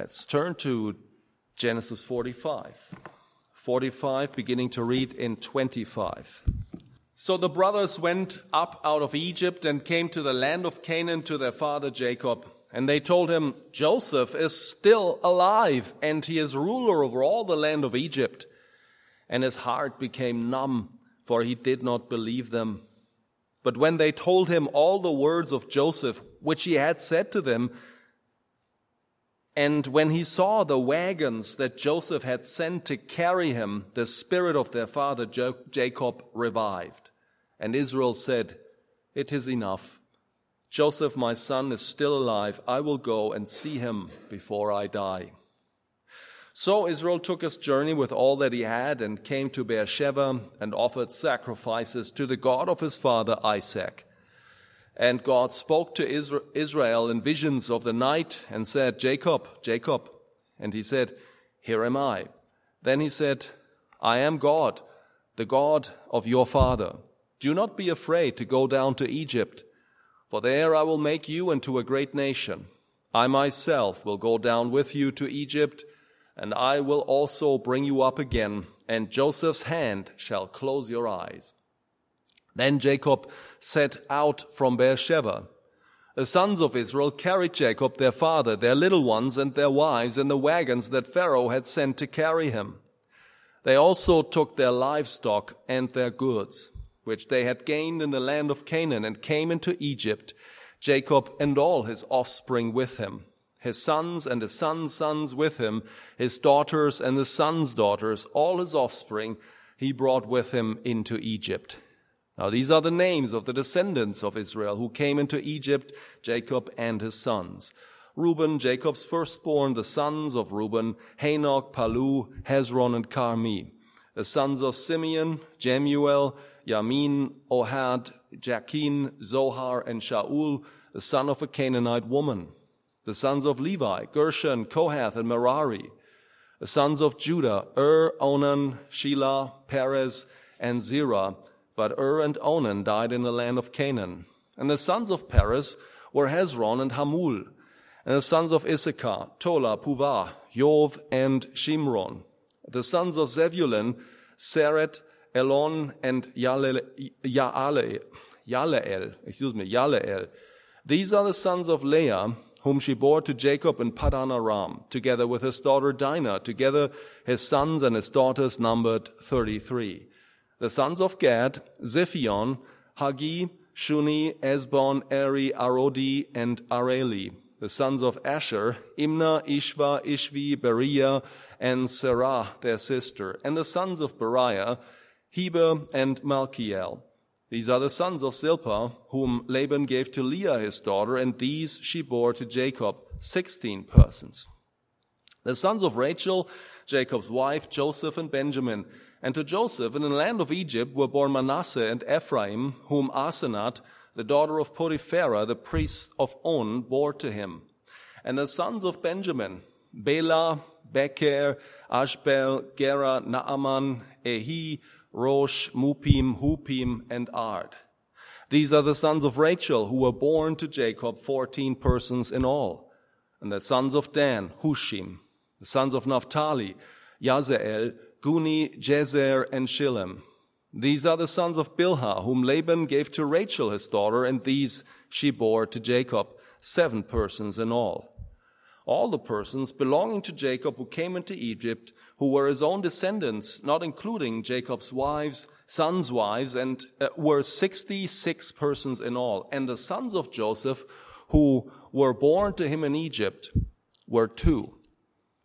Let's turn to Genesis 45. 45, beginning to read in 25. So the brothers went up out of Egypt and came to the land of Canaan to their father Jacob. And they told him, Joseph is still alive, and he is ruler over all the land of Egypt. And his heart became numb, for he did not believe them. But when they told him all the words of Joseph, which he had said to them, and when he saw the wagons that Joseph had sent to carry him, the spirit of their father Jacob revived. And Israel said, It is enough. Joseph, my son, is still alive. I will go and see him before I die. So Israel took his journey with all that he had and came to Beersheba and offered sacrifices to the God of his father Isaac. And God spoke to Israel in visions of the night and said, Jacob, Jacob. And he said, Here am I. Then he said, I am God, the God of your father. Do not be afraid to go down to Egypt for there I will make you into a great nation. I myself will go down with you to Egypt, and I will also bring you up again, and Joseph's hand shall close your eyes. Then Jacob set out from Beersheba. The sons of Israel carried Jacob, their father, their little ones, and their wives in the wagons that Pharaoh had sent to carry him. They also took their livestock and their goods which they had gained in the land of Canaan, and came into Egypt, Jacob and all his offspring with him, his sons and his sons' sons with him, his daughters and the sons' daughters, all his offspring, he brought with him into Egypt. Now these are the names of the descendants of Israel who came into Egypt, Jacob and his sons. Reuben, Jacob's firstborn, the sons of Reuben, Hanoch, Pallu, Hezron, and Carmi. The sons of Simeon, Jemuel, Yamin, Ohad, Jachin, Zohar, and Shaul, the son of a Canaanite woman. The sons of Levi, Gershon, Kohath, and Merari. The sons of Judah, Ur, Onan, Shelah, Perez, and Zerah. But Ur and Onan died in the land of Canaan. And the sons of Perez were Hezron and Hamul. And the sons of Issachar, Tola, Puvah, Yov, and Shimron. The sons of Zebulun, Sered, Elon and Yale, Yaleel, excuse me, Yaleel. These are the sons of Leah, whom she bore to Jacob in Paddan-aram, together with his daughter Dinah. Together his sons and his daughters numbered 33. The sons of Gad, Ziphion, Haggi, Shuni, Ezbon, Eri, Arodi, and Areli. The sons of Asher, Imnah, Ishvah, Ishvi, Beriah, and Serah, their sister. And the sons of Beriah, Heber and Malchiel. These are the sons of Zilpah, whom Laban gave to Leah his daughter, and these she bore to Jacob, sixteen persons. The sons of Rachel, Jacob's wife, Joseph and Benjamin. And to Joseph in the land of Egypt were born Manasseh and Ephraim, whom Asenath, the daughter of Potiphera, the priest of On, bore to him. And the sons of Benjamin, Bela, Becher, Ashbel, Gera, Naaman, Ehi, Rosh, Muppim, Huppim, and Ard. These are the sons of Rachel who were born to Jacob, 14 persons in all. And the sons of Dan, Hushim. The sons of Naphtali, Yazael, Guni, Jezer, and Shillem. These are the sons of Bilhah, whom Laban gave to Rachel his daughter, and these she bore to Jacob, seven persons in all. All the persons belonging to Jacob who came into Egypt who were his own descendants, not including Jacob's wives, sons' wives, and uh, were 66 persons in all. And the sons of Joseph who were born to him in Egypt were two.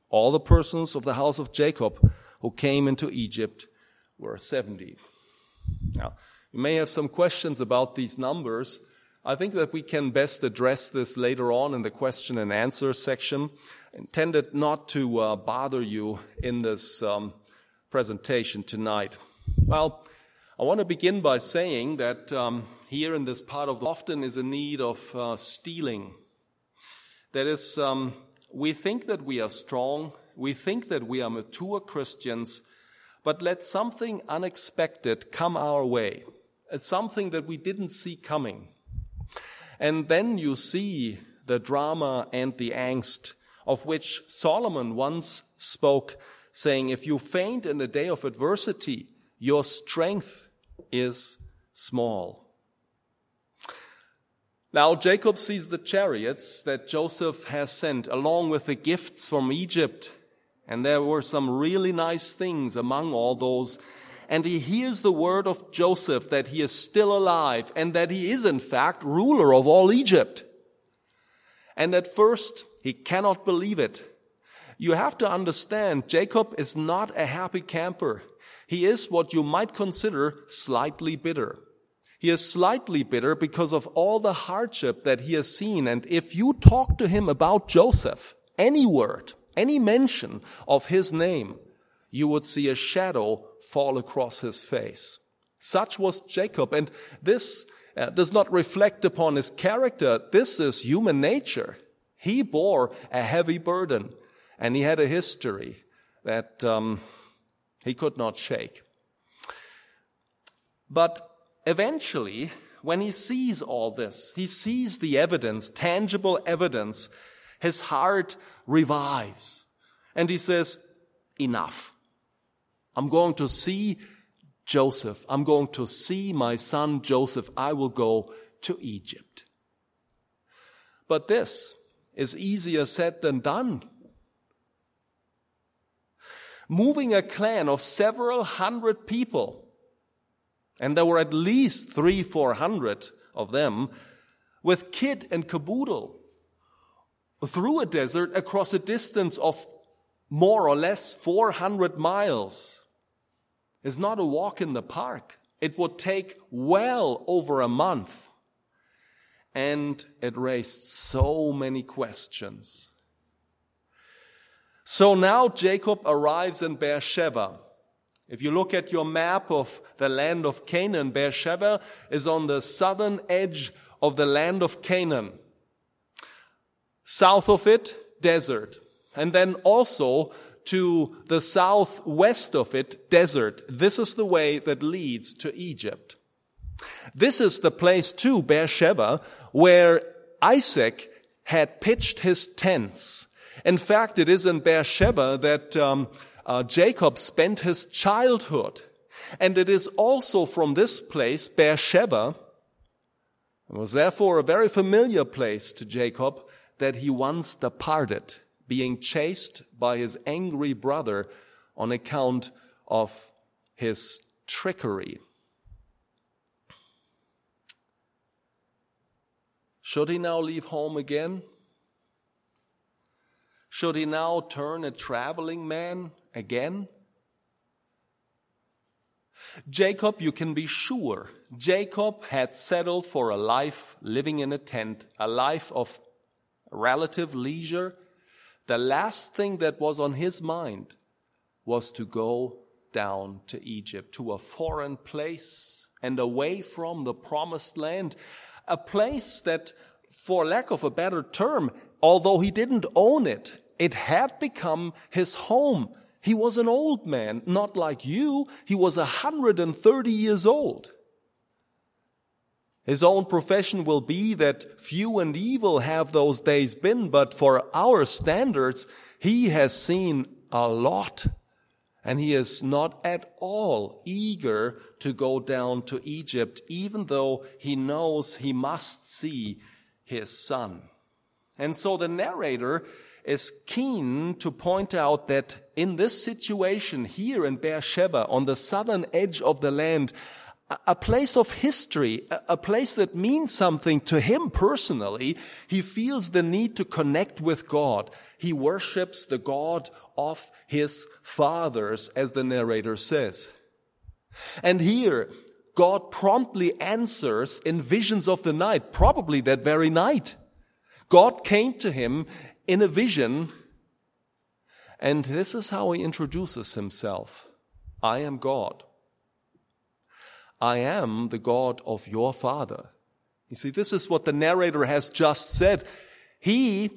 All the persons of the house of Jacob who came into Egypt were 70. Now, you may have some questions about these numbers. I think that we can best address this later on in the question and answer section intended not to uh, bother you in this um, presentation tonight. Well, I want to begin by saying that um, here in this part of the often is a need of uh, stealing. That is, um, we think that we are strong, we think that we are mature Christians, but let something unexpected come our way. It's something that we didn't see coming. And then you see the drama and the angst of which Solomon once spoke, saying, If you faint in the day of adversity, your strength is small. Now Jacob sees the chariots that Joseph has sent along with the gifts from Egypt. And there were some really nice things among all those. And he hears the word of Joseph that he is still alive and that he is in fact ruler of all Egypt. And at first he cannot believe it. You have to understand Jacob is not a happy camper. He is what you might consider slightly bitter. He is slightly bitter because of all the hardship that he has seen. And if you talk to him about Joseph, any word, any mention of his name, you would see a shadow fall across his face. Such was Jacob. And this uh, does not reflect upon his character. This is human nature. He bore a heavy burden and he had a history that um, he could not shake. But eventually, when he sees all this, he sees the evidence, tangible evidence, his heart revives. And he says, enough. I'm going to see Joseph. I'm going to see my son Joseph. I will go to Egypt. But this is easier said than done moving a clan of several hundred people, and there were at least three, four hundred of them, with kit and caboodle, through a desert across a distance of more or less 400 miles is not a walk in the park. It would take well over a month. And it raised so many questions. So now Jacob arrives in Beersheba. If you look at your map of the land of Canaan, Beersheba is on the southern edge of the land of Canaan. South of it, desert. And then also to the southwest of it, desert. This is the way that leads to Egypt. This is the place too, Beersheba, where Isaac had pitched his tents. In fact, it is in Beersheba that um, uh, Jacob spent his childhood. And it is also from this place, Beersheba, it was therefore a very familiar place to Jacob, that he once departed, being chased by his angry brother on account of his trickery. Should he now leave home again? Should he now turn a traveling man again? Jacob, you can be sure, Jacob had settled for a life living in a tent, a life of relative leisure. The last thing that was on his mind was to go down to Egypt, to a foreign place and away from the promised land, a place that, for lack of a better term, although he didn't own it, it had become his home. He was an old man, not like you. He was 130 years old. His own profession will be that few and evil have those days been, but for our standards, he has seen a lot. And he is not at all eager to go down to Egypt, even though he knows he must see his son. And so the narrator is keen to point out that in this situation here in Beersheba, on the southern edge of the land, a place of history, a place that means something to him personally, he feels the need to connect with God. He worships the God of his fathers, as the narrator says. And here, God promptly answers in visions of the night, probably that very night. God came to him in a vision. And this is how he introduces himself. I am God. I am the God of your father. You see, this is what the narrator has just said. He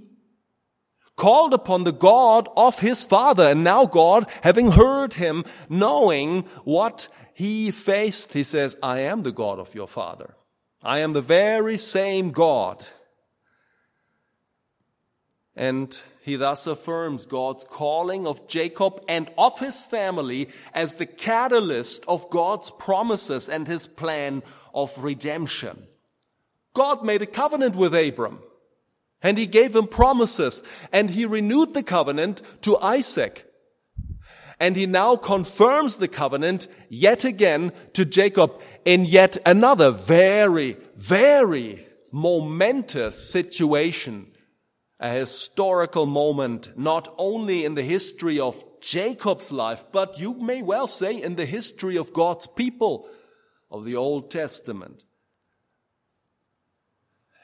called upon the God of his father, and now God, having heard him, knowing what he faced, he says, I am the God of your father. I am the very same God and He thus affirms God's calling of Jacob and of his family as the catalyst of God's promises and his plan of redemption. God made a covenant with Abram and he gave him promises and he renewed the covenant to Isaac. And he now confirms the covenant yet again to Jacob in yet another very, very momentous situation a historical moment, not only in the history of Jacob's life, but you may well say in the history of God's people of the Old Testament.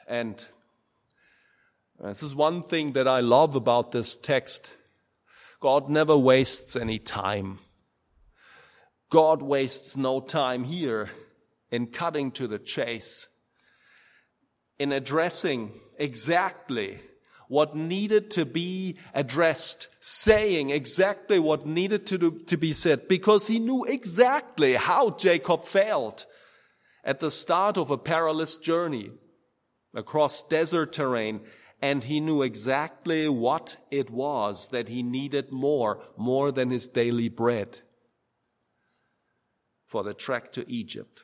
And uh, this is one thing that I love about this text. God never wastes any time. God wastes no time here in cutting to the chase, in addressing exactly what needed to be addressed, saying exactly what needed to, do, to be said, because he knew exactly how Jacob felt at the start of a perilous journey across desert terrain, and he knew exactly what it was that he needed more, more than his daily bread for the trek to Egypt.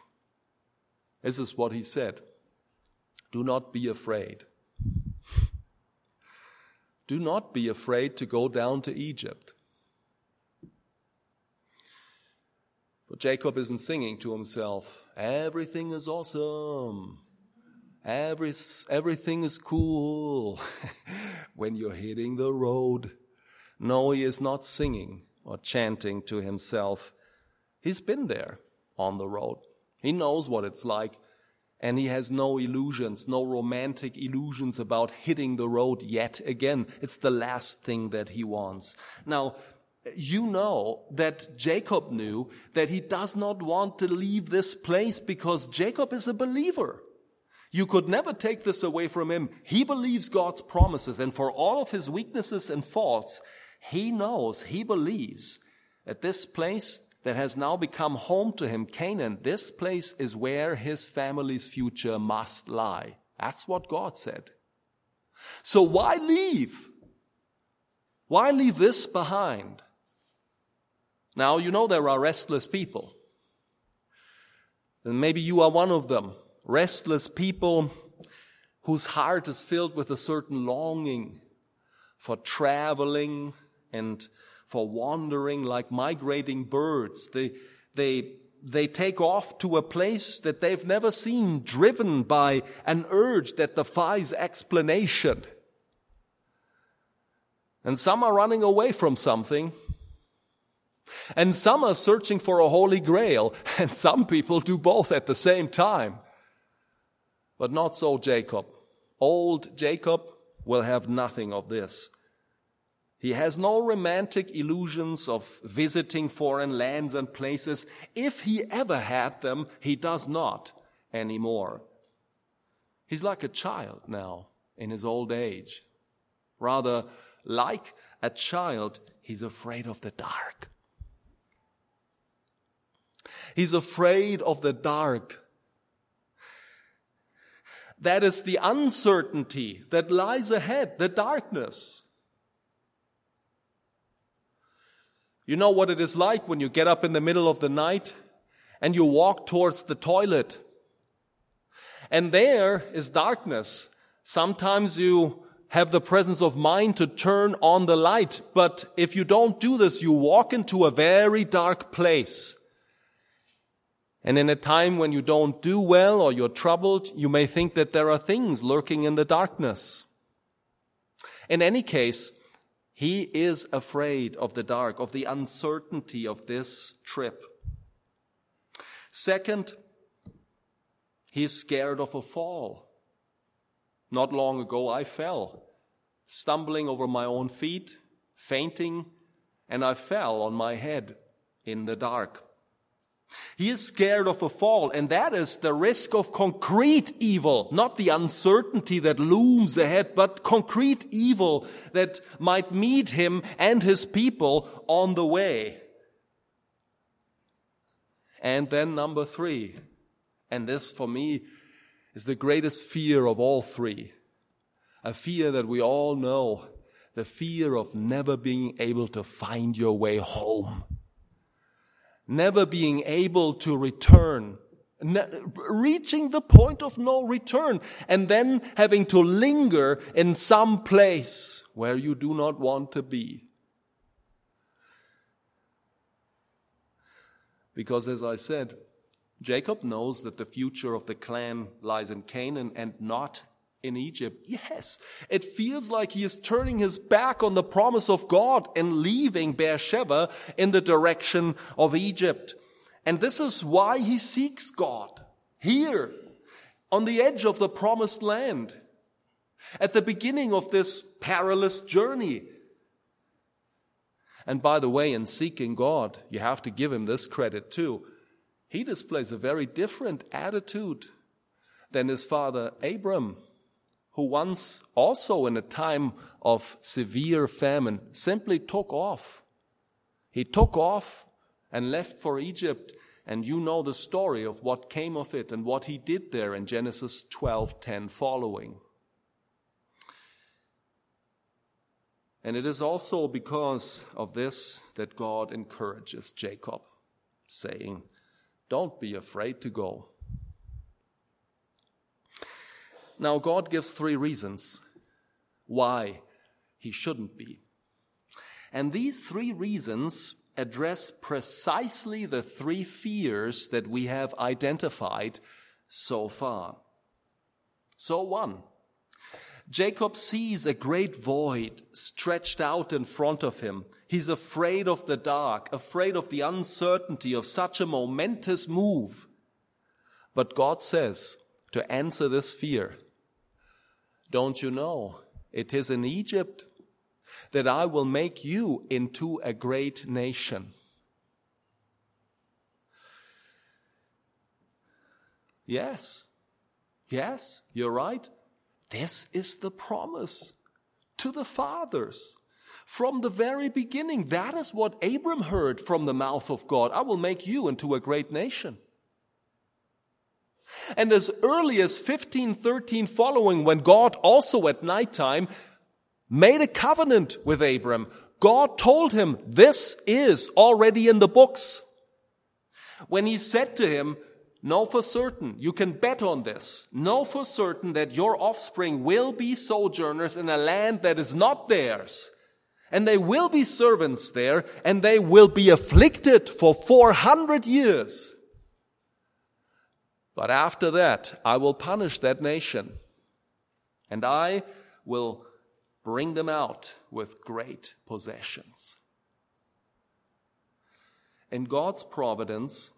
This is what he said. Do not be afraid. Do not be afraid to go down to Egypt. For Jacob isn't singing to himself, everything is awesome. Every, everything is cool when you're hitting the road. No, he is not singing or chanting to himself. He's been there on the road. He knows what it's like and he has no illusions, no romantic illusions about hitting the road yet again. It's the last thing that he wants. Now, you know that Jacob knew that he does not want to leave this place because Jacob is a believer. You could never take this away from him. He believes God's promises and for all of his weaknesses and faults, he knows, he believes at this place that has now become home to him, Canaan, this place is where his family's future must lie. That's what God said. So why leave? Why leave this behind? Now, you know there are restless people. And maybe you are one of them. Restless people whose heart is filled with a certain longing for traveling and for wandering like migrating birds. They, they, they take off to a place that they've never seen, driven by an urge that defies explanation. And some are running away from something. And some are searching for a holy grail. And some people do both at the same time. But not so Jacob. Old Jacob will have nothing of this. He has no romantic illusions of visiting foreign lands and places. If he ever had them, he does not anymore. He's like a child now in his old age. Rather, like a child, he's afraid of the dark. He's afraid of the dark. That is the uncertainty that lies ahead, the darkness. You know what it is like when you get up in the middle of the night and you walk towards the toilet. And there is darkness. Sometimes you have the presence of mind to turn on the light. But if you don't do this, you walk into a very dark place. And in a time when you don't do well or you're troubled, you may think that there are things lurking in the darkness. In any case, he is afraid of the dark, of the uncertainty of this trip. Second, he is scared of a fall. Not long ago, I fell, stumbling over my own feet, fainting, and I fell on my head in the dark. He is scared of a fall, and that is the risk of concrete evil, not the uncertainty that looms ahead, but concrete evil that might meet him and his people on the way. And then number three, and this for me is the greatest fear of all three, a fear that we all know, the fear of never being able to find your way home, never being able to return, reaching the point of no return, and then having to linger in some place where you do not want to be. Because as I said, Jacob knows that the future of the clan lies in Canaan and not in Egypt. Yes, it feels like he is turning his back on the promise of God and leaving Beersheba in the direction of Egypt. And this is why he seeks God here on the edge of the promised land at the beginning of this perilous journey. And by the way, in seeking God, you have to give him this credit too. He displays a very different attitude than his father Abram who once also in a time of severe famine simply took off. He took off and left for Egypt and you know the story of what came of it and what he did there in Genesis 12:10 following. And it is also because of this that God encourages Jacob, saying, Don't be afraid to go. Now, God gives three reasons why he shouldn't be. And these three reasons address precisely the three fears that we have identified so far. So, one, Jacob sees a great void stretched out in front of him. He's afraid of the dark, afraid of the uncertainty of such a momentous move. But God says, to answer this fear, don't you know? It is in Egypt that I will make you into a great nation. Yes, yes, you're right. This is the promise to the fathers. From the very beginning, that is what Abram heard from the mouth of God. I will make you into a great nation. And as early as 1513 following, when God also at nighttime made a covenant with Abram, God told him, this is already in the books. When he said to him, know for certain, you can bet on this, know for certain that your offspring will be sojourners in a land that is not theirs. And they will be servants there, and they will be afflicted for 400 years. But after that, I will punish that nation, and I will bring them out with great possessions. In God's providence,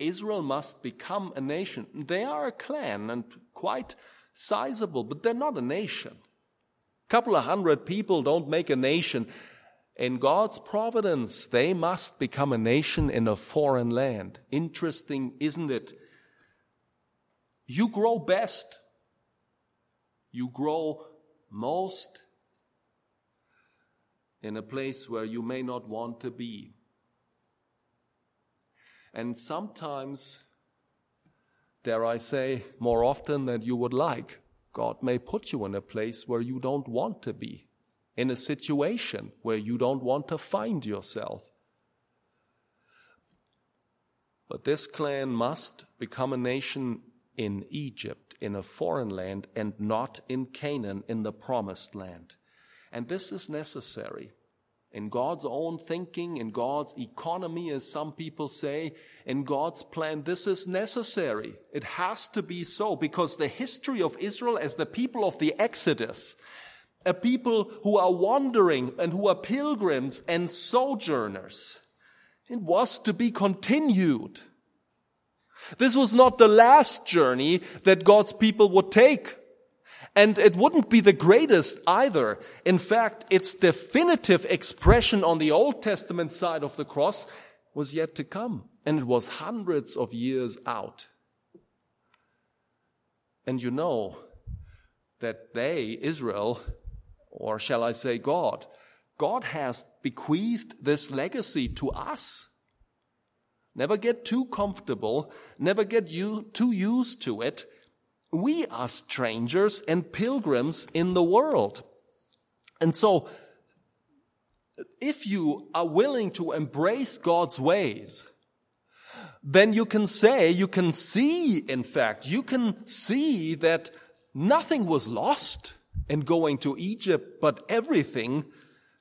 Israel must become a nation. They are a clan and quite sizable, but they're not a nation. A couple of hundred people don't make a nation. In God's providence, they must become a nation in a foreign land. Interesting, isn't it? You grow best. You grow most in a place where you may not want to be. And sometimes, dare I say, more often than you would like, God may put you in a place where you don't want to be, in a situation where you don't want to find yourself. But this clan must become a nation in Egypt, in a foreign land, and not in Canaan, in the promised land. And this is necessary. In God's own thinking, in God's economy, as some people say, in God's plan, this is necessary. It has to be so because the history of Israel as the people of the Exodus, a people who are wandering and who are pilgrims and sojourners, it was to be continued. This was not the last journey that God's people would take. And it wouldn't be the greatest either. In fact, its definitive expression on the Old Testament side of the cross was yet to come. And it was hundreds of years out. And you know that they, Israel, or shall I say God, God has bequeathed this legacy to us. Never get too comfortable. Never get you too used to it. We are strangers and pilgrims in the world. And so if you are willing to embrace God's ways, then you can say, you can see, in fact, you can see that nothing was lost in going to Egypt, but everything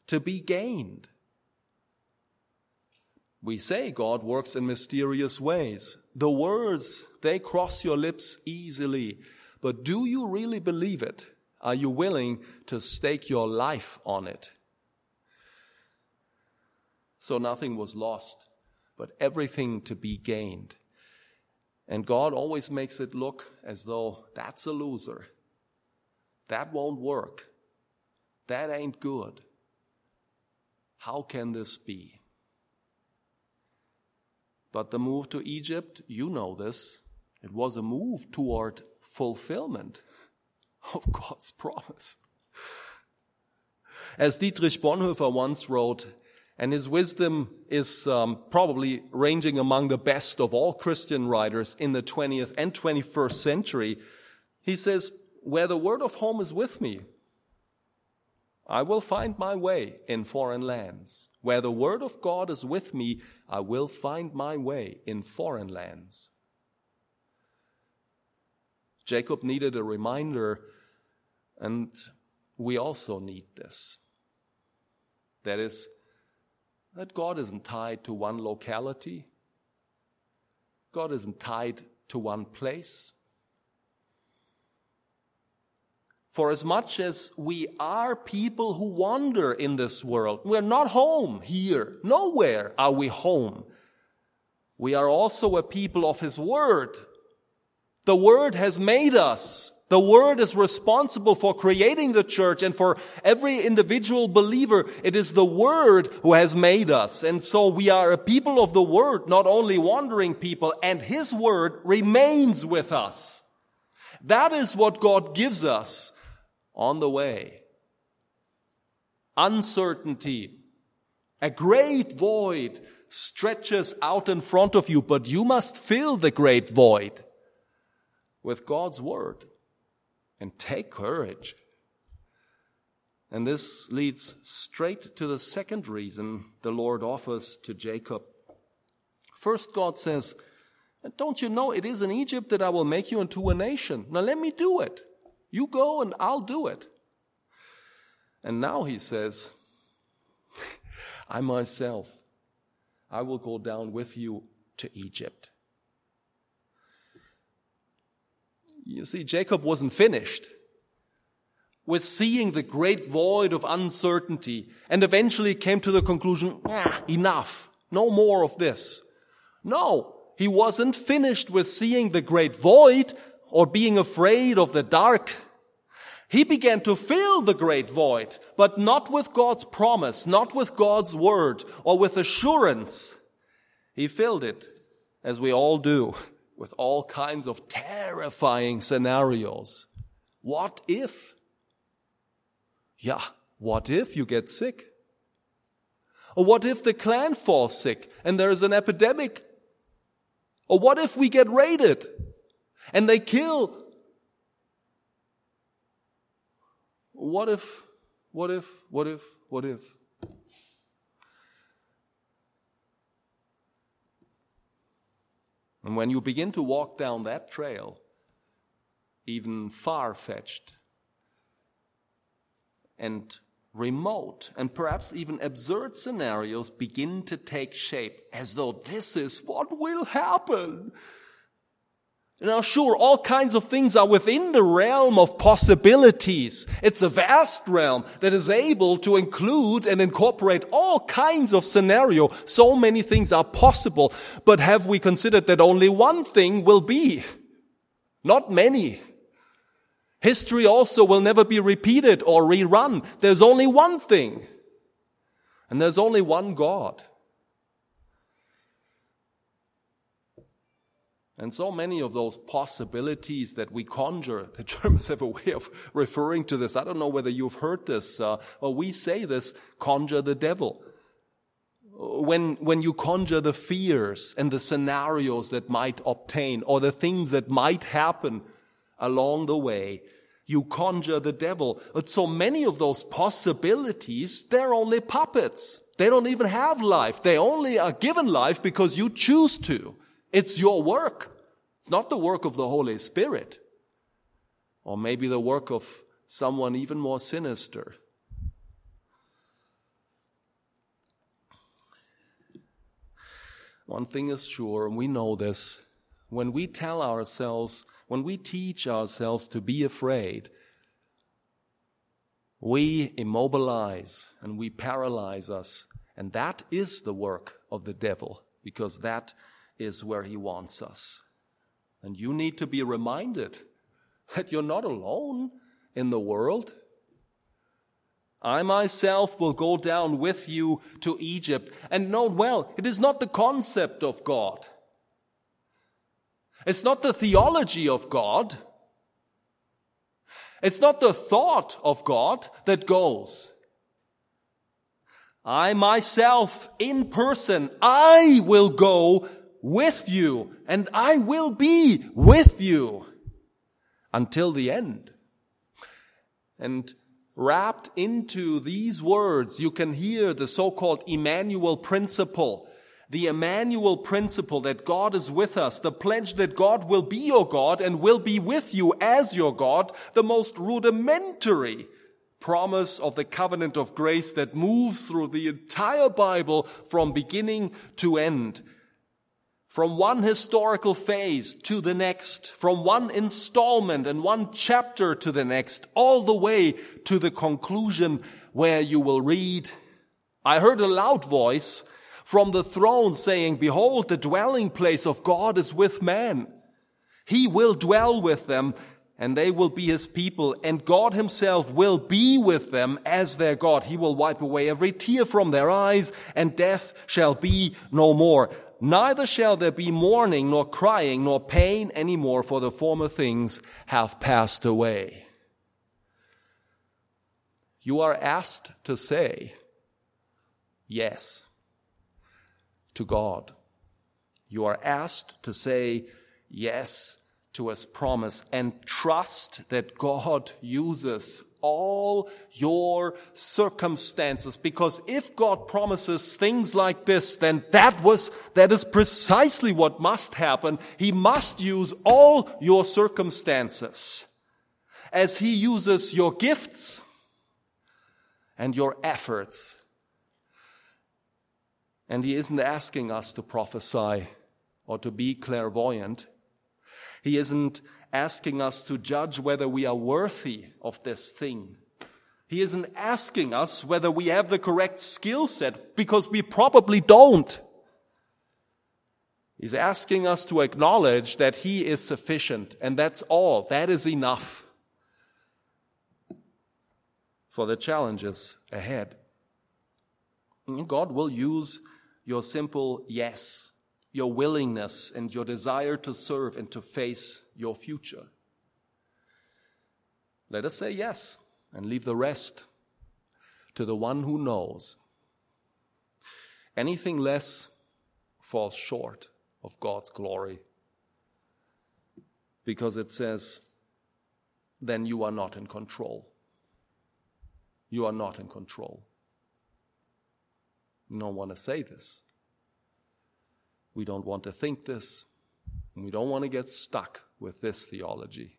to be gained. We say God works in mysterious ways. The words, they cross your lips easily. But do you really believe it? Are you willing to stake your life on it? So nothing was lost, but everything to be gained. And God always makes it look as though that's a loser. That won't work. That ain't good. How can this be? But the move to Egypt, you know this, it was a move toward fulfillment of God's promise. As Dietrich Bonhoeffer once wrote, and his wisdom is um, probably ranging among the best of all Christian writers in the 20th and 21st century, he says, Where the word of home is with me, I will find my way in foreign lands. Where the word of God is with me, I will find my way in foreign lands. Jacob needed a reminder, and we also need this. That is, that God isn't tied to one locality, God isn't tied to one place. For as much as we are people who wander in this world, we're not home here. Nowhere are we home. We are also a people of His Word. The Word has made us. The Word is responsible for creating the church and for every individual believer. It is the Word who has made us. And so we are a people of the Word, not only wandering people, and His Word remains with us. That is what God gives us on the way. Uncertainty. A great void stretches out in front of you, but you must fill the great void with God's word and take courage. And this leads straight to the second reason the Lord offers to Jacob. First, God says, Don't you know it is in Egypt that I will make you into a nation? Now let me do it. You go and I'll do it. And now he says, I myself, I will go down with you to Egypt. You see, Jacob wasn't finished with seeing the great void of uncertainty and eventually came to the conclusion, enough, no more of this. No, he wasn't finished with seeing the great void or being afraid of the dark. He began to fill the great void, but not with God's promise, not with God's word, or with assurance. He filled it, as we all do, with all kinds of terrifying scenarios. What if? Yeah, what if you get sick? Or what if the clan falls sick and there is an epidemic? Or what if we get raided and they kill what if, what if, what if, what if? And when you begin to walk down that trail, even far fetched and remote and perhaps even absurd scenarios begin to take shape as though this is what will happen. Now, sure, all kinds of things are within the realm of possibilities. It's a vast realm that is able to include and incorporate all kinds of scenario. So many things are possible. But have we considered that only one thing will be? Not many. History also will never be repeated or rerun. There's only one thing. And there's only one God. And so many of those possibilities that we conjure, the Germans have a way of referring to this. I don't know whether you've heard this, uh, we say this, conjure the devil. When, when you conjure the fears and the scenarios that might obtain or the things that might happen along the way, you conjure the devil. But so many of those possibilities, they're only puppets. They don't even have life. They only are given life because you choose to. It's your work. It's not the work of the Holy Spirit. Or maybe the work of someone even more sinister. One thing is sure, and we know this. When we tell ourselves, when we teach ourselves to be afraid, we immobilize and we paralyze us. And that is the work of the devil, because that is where he wants us. And you need to be reminded that you're not alone in the world. I myself will go down with you to Egypt. And note well, it is not the concept of God. It's not the theology of God. It's not the thought of God that goes. I myself in person, I will go with you and I will be with you until the end. And wrapped into these words, you can hear the so-called Emmanuel principle. The Emmanuel principle that God is with us, the pledge that God will be your God and will be with you as your God, the most rudimentary promise of the covenant of grace that moves through the entire Bible from beginning to end from one historical phase to the next, from one installment and one chapter to the next, all the way to the conclusion where you will read, I heard a loud voice from the throne saying, behold, the dwelling place of God is with man. He will dwell with them and they will be his people and God himself will be with them as their God. He will wipe away every tear from their eyes and death shall be no more. Neither shall there be mourning, nor crying, nor pain any more, for the former things have passed away. You are asked to say yes to God. You are asked to say yes to his promise and trust that God uses all your circumstances. Because if God promises things like this, then that was, that is precisely what must happen. He must use all your circumstances as he uses your gifts and your efforts. And he isn't asking us to prophesy or to be clairvoyant. He isn't asking us to judge whether we are worthy of this thing. He isn't asking us whether we have the correct skill set because we probably don't. He's asking us to acknowledge that He is sufficient and that's all. That is enough for the challenges ahead. God will use your simple yes your willingness and your desire to serve and to face your future. Let us say yes and leave the rest to the one who knows. Anything less falls short of God's glory because it says, then you are not in control. You are not in control. Don't want to say this. We don't want to think this, and we don't want to get stuck with this theology.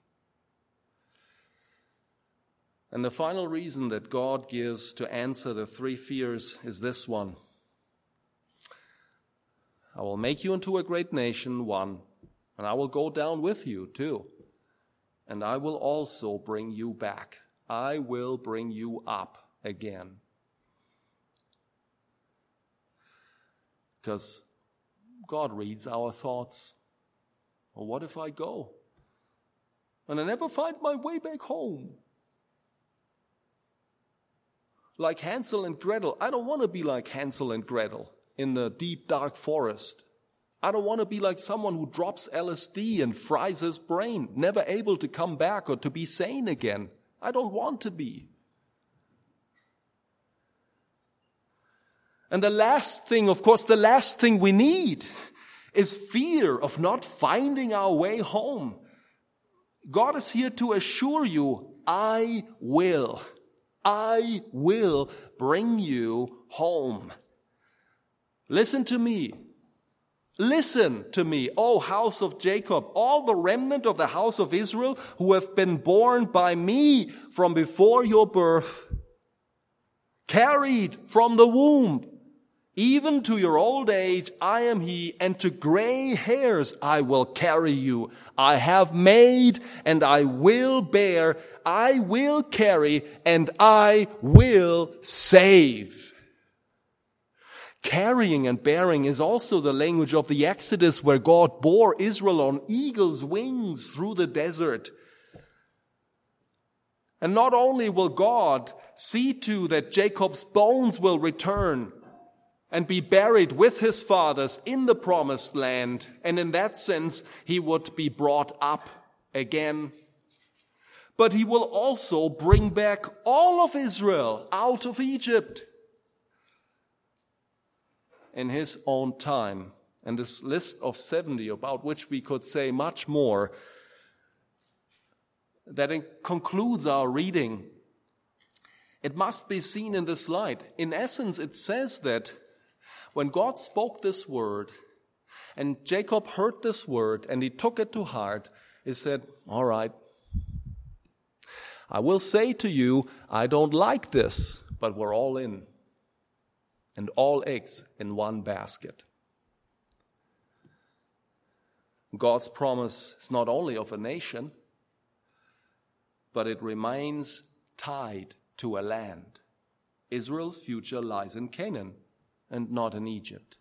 And the final reason that God gives to answer the three fears is this one I will make you into a great nation, one, and I will go down with you, two, and I will also bring you back. I will bring you up again. Because God reads our thoughts. Or what if I go and I never find my way back home? Like Hansel and Gretel, I don't want to be like Hansel and Gretel in the deep dark forest. I don't want to be like someone who drops LSD and fries his brain, never able to come back or to be sane again. I don't want to be. And the last thing, of course, the last thing we need is fear of not finding our way home. God is here to assure you I will, I will bring you home. Listen to me. Listen to me, O house of Jacob, all the remnant of the house of Israel who have been born by me from before your birth, carried from the womb. Even to your old age, I am he, and to gray hairs I will carry you. I have made, and I will bear, I will carry, and I will save. Carrying and bearing is also the language of the Exodus where God bore Israel on eagle's wings through the desert. And not only will God see to that Jacob's bones will return and be buried with his fathers in the promised land, and in that sense, he would be brought up again. But he will also bring back all of Israel out of Egypt in his own time. And this list of 70, about which we could say much more, that concludes our reading. It must be seen in this light. In essence, it says that when God spoke this word, and Jacob heard this word, and he took it to heart, he said, All right, I will say to you, I don't like this, but we're all in and all eggs in one basket. God's promise is not only of a nation, but it remains tied to a land. Israel's future lies in Canaan and not in Egypt.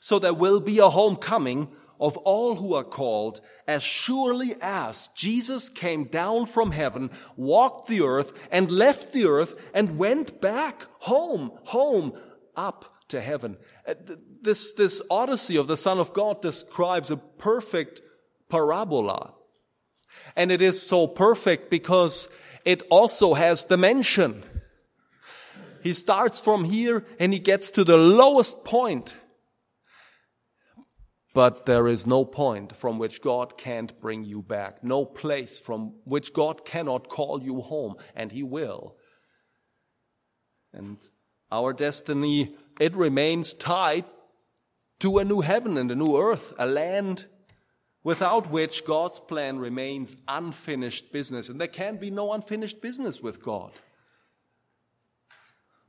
So there will be a homecoming of all who are called as surely as Jesus came down from heaven, walked the earth and left the earth and went back home, home, up to heaven. Uh, this, this Odyssey of the Son of God describes a perfect parabola. And it is so perfect because it also has dimension. He starts from here and he gets to the lowest point. But there is no point from which God can't bring you back. No place from which God cannot call you home. And he will. And our destiny, it remains tied to a new heaven and a new earth, a land without which God's plan remains unfinished business. And there can be no unfinished business with God.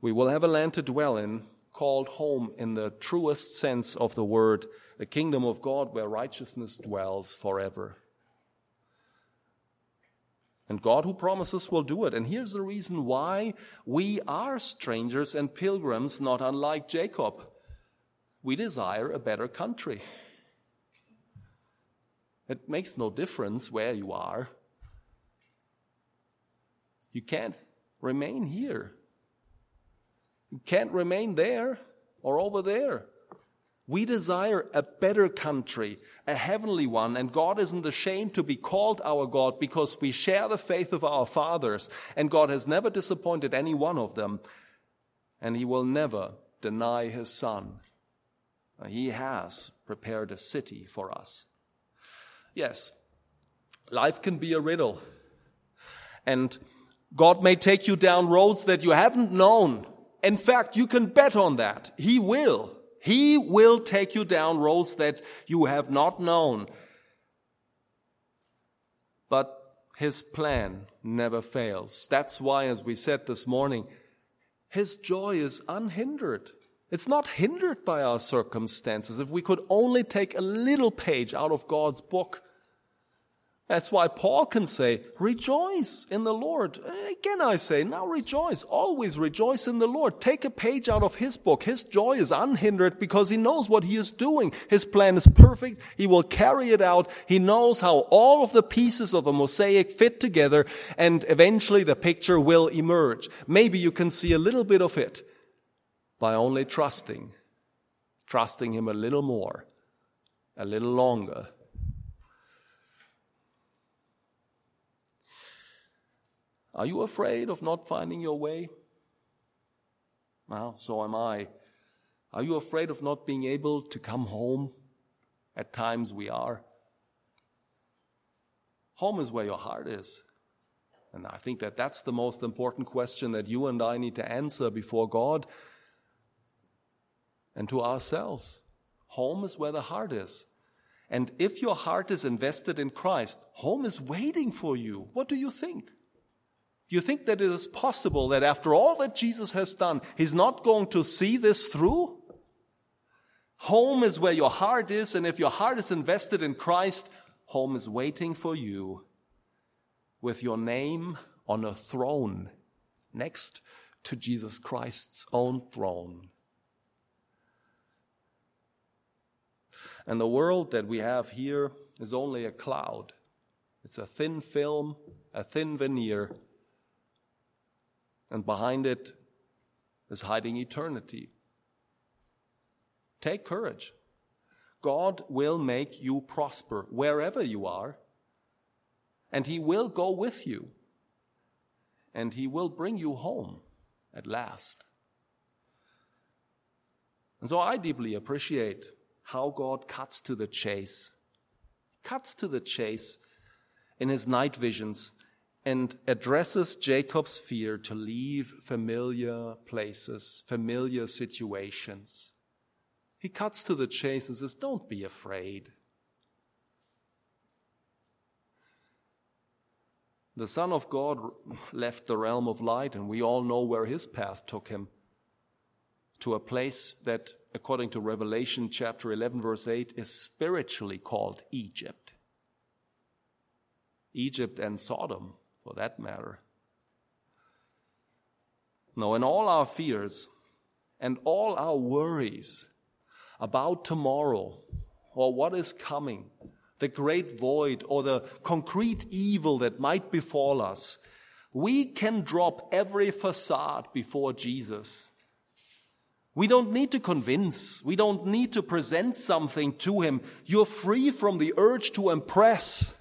We will have a land to dwell in called home in the truest sense of the word, the kingdom of God where righteousness dwells forever. And God who promises will do it. And here's the reason why we are strangers and pilgrims, not unlike Jacob. We desire a better country. It makes no difference where you are. You can't remain here. Can't remain there or over there. We desire a better country, a heavenly one, and God isn't ashamed to be called our God because we share the faith of our fathers, and God has never disappointed any one of them, and He will never deny His Son. Uh, he has prepared a city for us. Yes, life can be a riddle, and God may take you down roads that you haven't known. In fact, you can bet on that. He will. He will take you down roads that you have not known. But his plan never fails. That's why, as we said this morning, his joy is unhindered. It's not hindered by our circumstances. If we could only take a little page out of God's book, that's why Paul can say, rejoice in the Lord. Again, I say, now rejoice. Always rejoice in the Lord. Take a page out of his book. His joy is unhindered because he knows what he is doing. His plan is perfect. He will carry it out. He knows how all of the pieces of a mosaic fit together and eventually the picture will emerge. Maybe you can see a little bit of it by only trusting, trusting him a little more, a little longer Are you afraid of not finding your way? Well, so am I. Are you afraid of not being able to come home? At times we are. Home is where your heart is. And I think that that's the most important question that you and I need to answer before God and to ourselves. Home is where the heart is. And if your heart is invested in Christ, home is waiting for you. What do you think? You think that it is possible that after all that Jesus has done, he's not going to see this through? Home is where your heart is, and if your heart is invested in Christ, home is waiting for you with your name on a throne next to Jesus Christ's own throne. And the world that we have here is only a cloud. It's a thin film, a thin veneer. And behind it is hiding eternity. Take courage. God will make you prosper wherever you are and He will go with you, and He will bring you home at last. And so I deeply appreciate how God cuts to the chase, cuts to the chase in His night visions and addresses Jacob's fear to leave familiar places, familiar situations. He cuts to the chase and says, Don't be afraid. The Son of God left the realm of light, and we all know where his path took him to a place that, according to Revelation chapter 11, verse 8, is spiritually called Egypt. Egypt and Sodom, for that matter. No, in all our fears and all our worries about tomorrow or what is coming, the great void or the concrete evil that might befall us, we can drop every facade before Jesus. We don't need to convince. We don't need to present something to him. You're free from the urge to impress.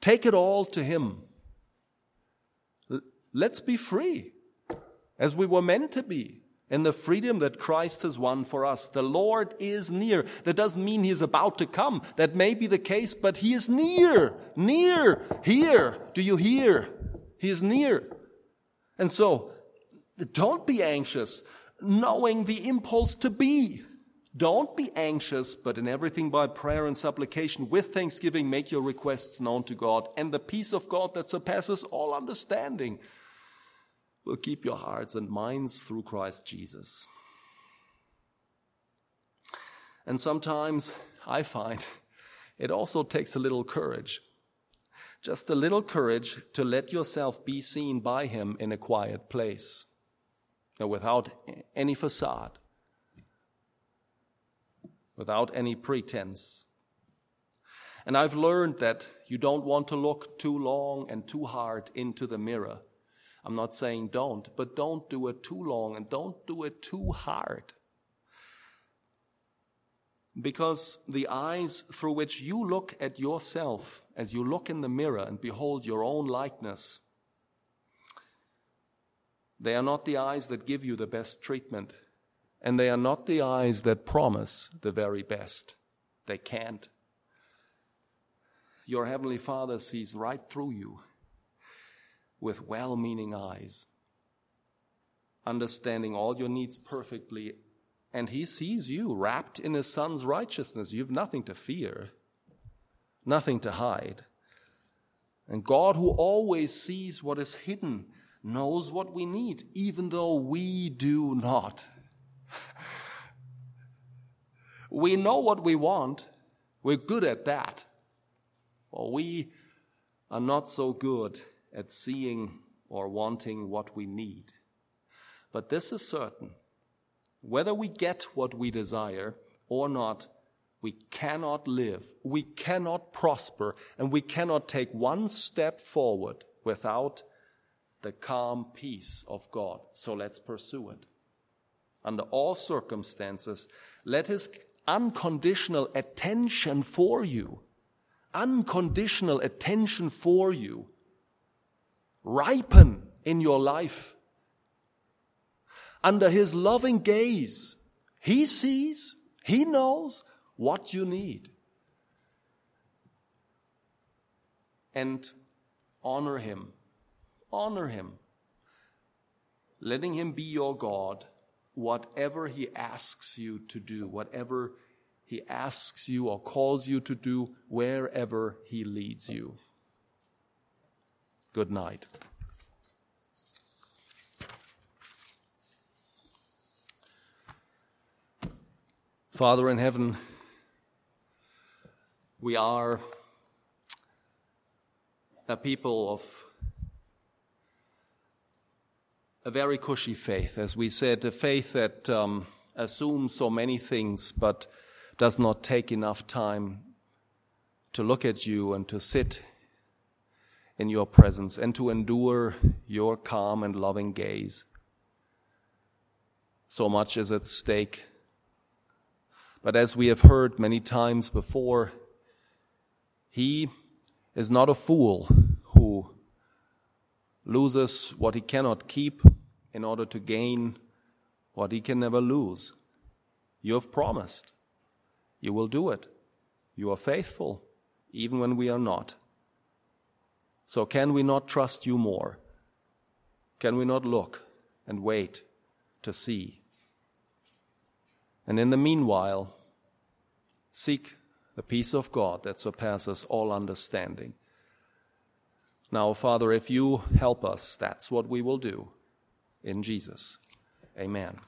Take it all to him. Let's be free as we were meant to be in the freedom that Christ has won for us. The Lord is near. That doesn't mean He is about to come. That may be the case, but He is near, near, here. Do you hear? He is near. And so, don't be anxious, knowing the impulse to be. Don't be anxious, but in everything by prayer and supplication with thanksgiving, make your requests known to God. And the peace of God that surpasses all understanding will keep your hearts and minds through Christ Jesus. And sometimes I find it also takes a little courage. Just a little courage to let yourself be seen by Him in a quiet place, without any facade, without any pretense. And I've learned that you don't want to look too long and too hard into the mirror I'm not saying don't, but don't do it too long and don't do it too hard. Because the eyes through which you look at yourself as you look in the mirror and behold your own likeness, they are not the eyes that give you the best treatment, and they are not the eyes that promise the very best. They can't. Your Heavenly Father sees right through you with well meaning eyes, understanding all your needs perfectly. And he sees you wrapped in his son's righteousness. You have nothing to fear, nothing to hide. And God, who always sees what is hidden, knows what we need, even though we do not. we know what we want. We're good at that. Or we are not so good at seeing or wanting what we need. But this is certain. Whether we get what we desire or not, we cannot live, we cannot prosper, and we cannot take one step forward without the calm peace of God. So let's pursue it. Under all circumstances, let His unconditional attention for you, unconditional attention for you, ripen in your life. Under His loving gaze, He sees, He knows what you need. And honor Him honor him, letting him be your God, whatever he asks you to do, whatever he asks you or calls you to do, wherever he leads you. Good night. Father in heaven, we are a people of a very cushy faith, as we said, a faith that um, assumes so many things but does not take enough time to look at you and to sit in your presence and to endure your calm and loving gaze. So much is at stake but as we have heard many times before, he is not a fool who loses what he cannot keep in order to gain what he can never lose. You have promised. You will do it. You are faithful, even when we are not. So, can we not trust you more? Can we not look and wait to see? And in the meanwhile, seek the peace of God that surpasses all understanding. Now, Father, if you help us, that's what we will do in Jesus. Amen.